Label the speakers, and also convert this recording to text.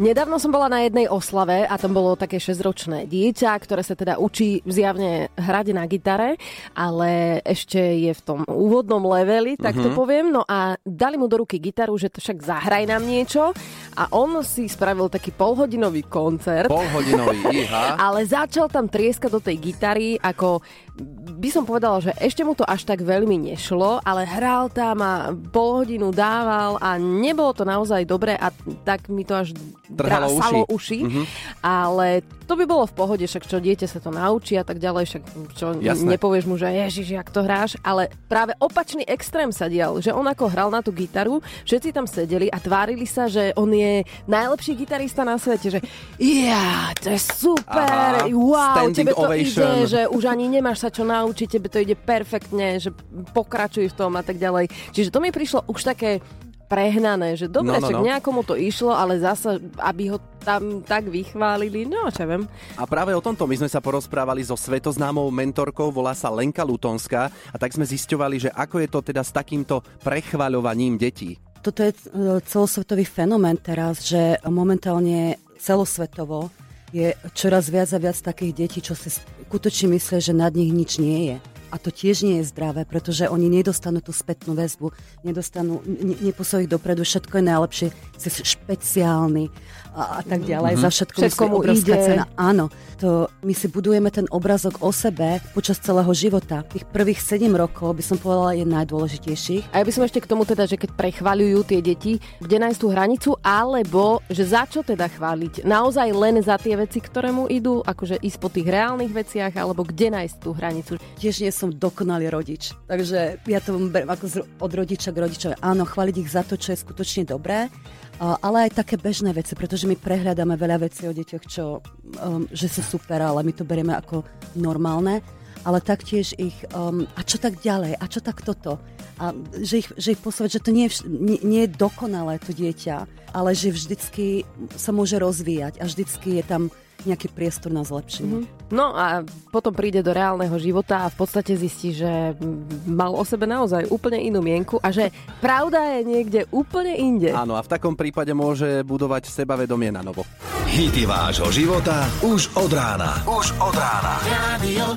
Speaker 1: Nedávno som bola na jednej oslave a tam bolo také 6-ročné dieťa, ktoré sa teda učí zjavne hrať na gitare, ale ešte je v tom úvodnom leveli, tak to poviem. No a dali mu do ruky gitaru, že to však zahraj nám niečo a on si spravil taký polhodinový koncert.
Speaker 2: Polhodinový, iha.
Speaker 1: Ale začal tam trieskať do tej gitary, ako by som povedala, že ešte mu to až tak veľmi nešlo, ale hral tam a pol hodinu dával a nebolo to naozaj dobré a tak mi to až
Speaker 2: Trhalo
Speaker 1: drásalo
Speaker 2: uši.
Speaker 1: uši.
Speaker 2: Mhm.
Speaker 1: Ale to by bolo v pohode, však čo dieťa sa to naučí a tak ďalej, však čo
Speaker 2: Jasné.
Speaker 1: nepovieš mu, že ježiš, jak to hráš, ale práve opačný extrém sa dial, že on ako hral na tú gitaru, všetci tam sedeli a tvárili sa, že on je najlepší gitarista na svete, že ja, to je super,
Speaker 2: Aha,
Speaker 1: wow, tebe to
Speaker 2: ovation.
Speaker 1: ide, že už ani nemáš sa čo naučiť, tebe to ide perfektne, že pokračuj v tom a tak ďalej. Čiže to mi prišlo už také prehnané, že dobre,
Speaker 2: No, no,
Speaker 1: však
Speaker 2: no.
Speaker 1: nejakomu to išlo, ale zasa, aby ho tam tak vychválili, no čo viem.
Speaker 2: A práve o tomto my sme sa porozprávali so svetoznámou mentorkou, volá sa Lenka Lutonská a tak sme zisťovali, že ako je to teda s takýmto prechvaľovaním detí.
Speaker 3: Toto je e, celosvetový fenomén teraz, že momentálne celosvetovo je čoraz viac a viac takých detí, čo si skutočne myslia, že nad nich nič nie je. A to tiež nie je zdravé, pretože oni nedostanú tú spätnú väzbu, nedostanú, ne, neposúvajú ich dopredu, všetko je najlepšie, si špeciálny a, a tak ďalej. Mm-hmm. Za všetko,
Speaker 1: Všetko
Speaker 3: musí
Speaker 1: mu ide.
Speaker 3: cena. Áno, to my si budujeme ten obrazok o sebe počas celého života. Tých prvých 7 rokov by som povedala je najdôležitejších.
Speaker 1: A ja by som ešte k tomu teda, že keď prechvaľujú tie deti, kde nájsť tú hranicu, alebo že za čo teda chváliť? Naozaj len za tie veci, ktoré mu idú, akože ísť po tých reálnych veciach, alebo kde nájsť tú hranicu?
Speaker 3: tiež nie som dokonalý rodič. Takže ja to beriem ako od rodiča k rodičovi. Áno, chváliť ich za to, čo je skutočne dobré, ale aj také bežné veci, pretože my prehľadáme veľa vecí o deťoch, čo, um, že sú super, ale my to berieme ako normálne. Ale taktiež ich, um, a čo tak ďalej, a čo tak toto. A že ich, že ich posúvať, že to nie je, vš- nie, nie je dokonalé to dieťa, ale že vždycky sa môže rozvíjať a vždycky je tam nejaký priestor na zlepšenie.
Speaker 1: No a potom príde do reálneho života a v podstate zistí, že mal o sebe naozaj úplne inú mienku a že pravda je niekde úplne inde.
Speaker 2: Áno, a v takom prípade môže budovať sebavedomie na novo.
Speaker 4: Hity vášho života už od rána. Už od rána.
Speaker 5: Radio